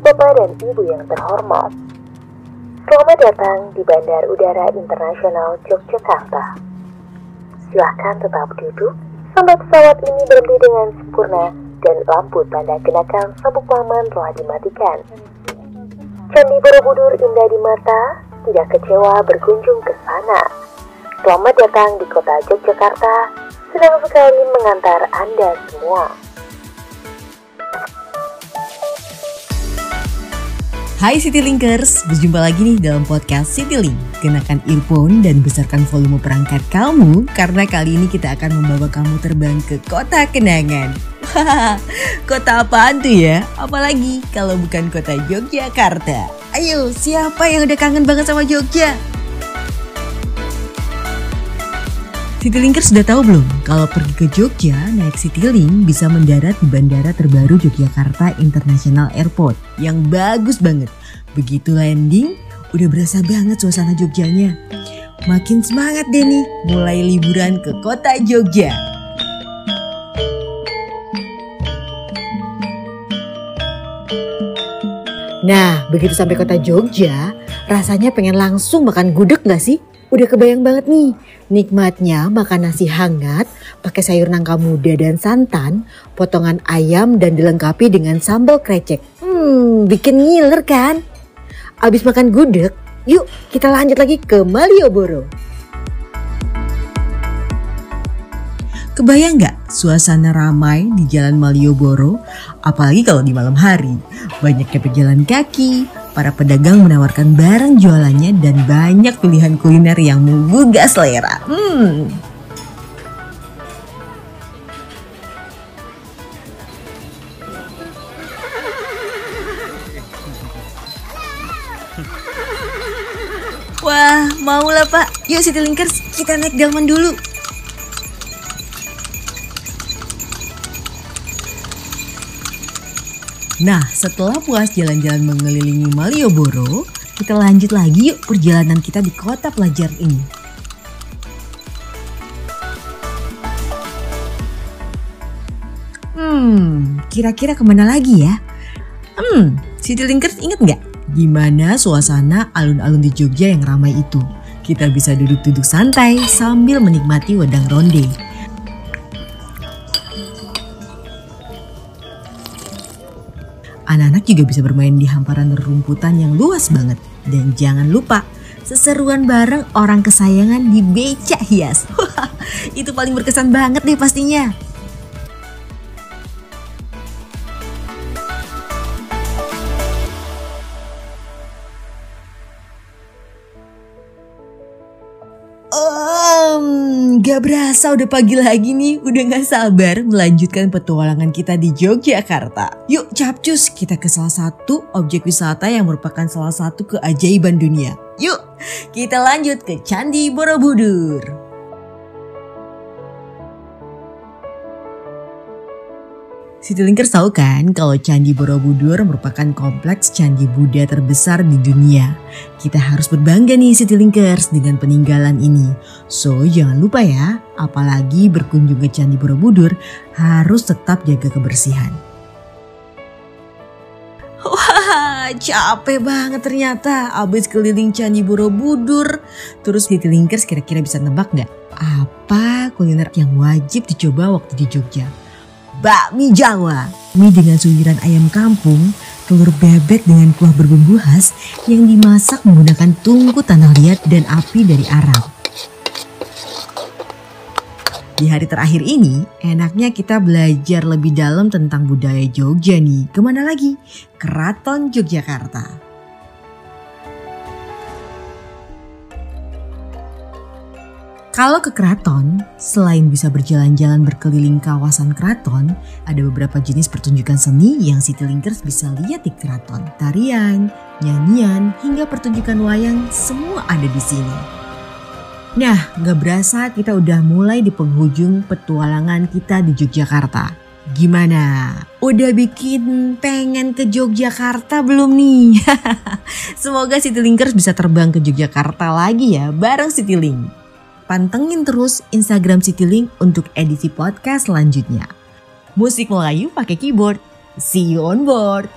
Bapak dan Ibu yang terhormat, selamat datang di Bandar Udara Internasional Yogyakarta. Silahkan tetap duduk sampai pesawat ini berhenti dengan sempurna dan lampu tanda kenakan sabuk paman telah dimatikan. Candi Borobudur indah di mata, tidak kecewa berkunjung ke sana. Selamat datang di kota Yogyakarta, senang sekali mengantar Anda semua. Hai Citylinkers, berjumpa lagi nih dalam podcast Citylink. Kenakan earphone dan besarkan volume perangkat kamu karena kali ini kita akan membawa kamu terbang ke kota kenangan. Kota apaan tuh ya? Apalagi kalau bukan kota Yogyakarta. Ayo, siapa yang udah kangen banget sama Jogja? Citylinkers sudah tahu belum kalau pergi ke Jogja naik Citylink bisa mendarat di bandara terbaru Yogyakarta International Airport yang bagus banget. Begitu landing, udah berasa banget suasana Jogjanya. Makin semangat deh nih mulai liburan ke kota Jogja. Nah, begitu sampai kota Jogja, rasanya pengen langsung makan gudeg gak sih? Udah kebayang banget nih, nikmatnya makan nasi hangat, pakai sayur nangka muda dan santan, potongan ayam dan dilengkapi dengan sambal krecek. Hmm, bikin ngiler kan? Abis makan gudeg, yuk kita lanjut lagi ke Malioboro. Kebayang nggak suasana ramai di Jalan Malioboro, apalagi kalau di malam hari? Banyaknya pejalan kaki, para pedagang menawarkan barang jualannya dan banyak pilihan kuliner yang menggugah selera. Hmm. Wah, maulah pak. Yuk Citylinkers, kita naik delman dulu. Nah, setelah puas jalan-jalan mengelilingi Malioboro, kita lanjut lagi yuk perjalanan kita di kota pelajar ini. Hmm, kira-kira ke mana lagi ya? Hmm, Citylinkers inget nggak? Gimana suasana alun-alun di Jogja yang ramai itu? Kita bisa duduk-duduk santai sambil menikmati wedang ronde. Anak-anak juga bisa bermain di hamparan rumputan yang luas banget. Dan jangan lupa, seseruan bareng orang kesayangan di becak hias. Itu paling berkesan banget deh pastinya. Gak berasa udah pagi lagi nih, udah gak sabar melanjutkan petualangan kita di Yogyakarta. Yuk capcus, kita ke salah satu objek wisata yang merupakan salah satu keajaiban dunia. Yuk, kita lanjut ke Candi Borobudur. Citylinkers tahu kan kalau Candi Borobudur merupakan kompleks candi Buddha terbesar di dunia. Kita harus berbangga nih Citylinkers dengan peninggalan ini. So jangan lupa ya, apalagi berkunjung ke Candi Borobudur harus tetap jaga kebersihan. Wah, capek banget ternyata abis keliling Candi Borobudur. Terus Citylinkers kira-kira bisa nebak nggak? Apa kuliner yang wajib dicoba waktu di Jogja? Bakmi Jawa. Mie dengan suiran ayam kampung, telur bebek dengan kuah berbumbu khas yang dimasak menggunakan tungku tanah liat dan api dari Arab. Di hari terakhir ini, enaknya kita belajar lebih dalam tentang budaya Jogja nih. Ke mana lagi? Keraton Yogyakarta. Kalau ke keraton, selain bisa berjalan-jalan berkeliling kawasan keraton, ada beberapa jenis pertunjukan seni yang Citylinkers bisa lihat di keraton. Tarian, nyanyian, hingga pertunjukan wayang semua ada di sini. Nah, gak berasa kita udah mulai di penghujung petualangan kita di Yogyakarta. Gimana? Udah bikin pengen ke Yogyakarta belum nih? Semoga Citylinkers bisa terbang ke Yogyakarta lagi ya bareng Citylink. Pantengin terus Instagram Citylink untuk edisi podcast selanjutnya. Musik Melayu pakai keyboard. See you on board!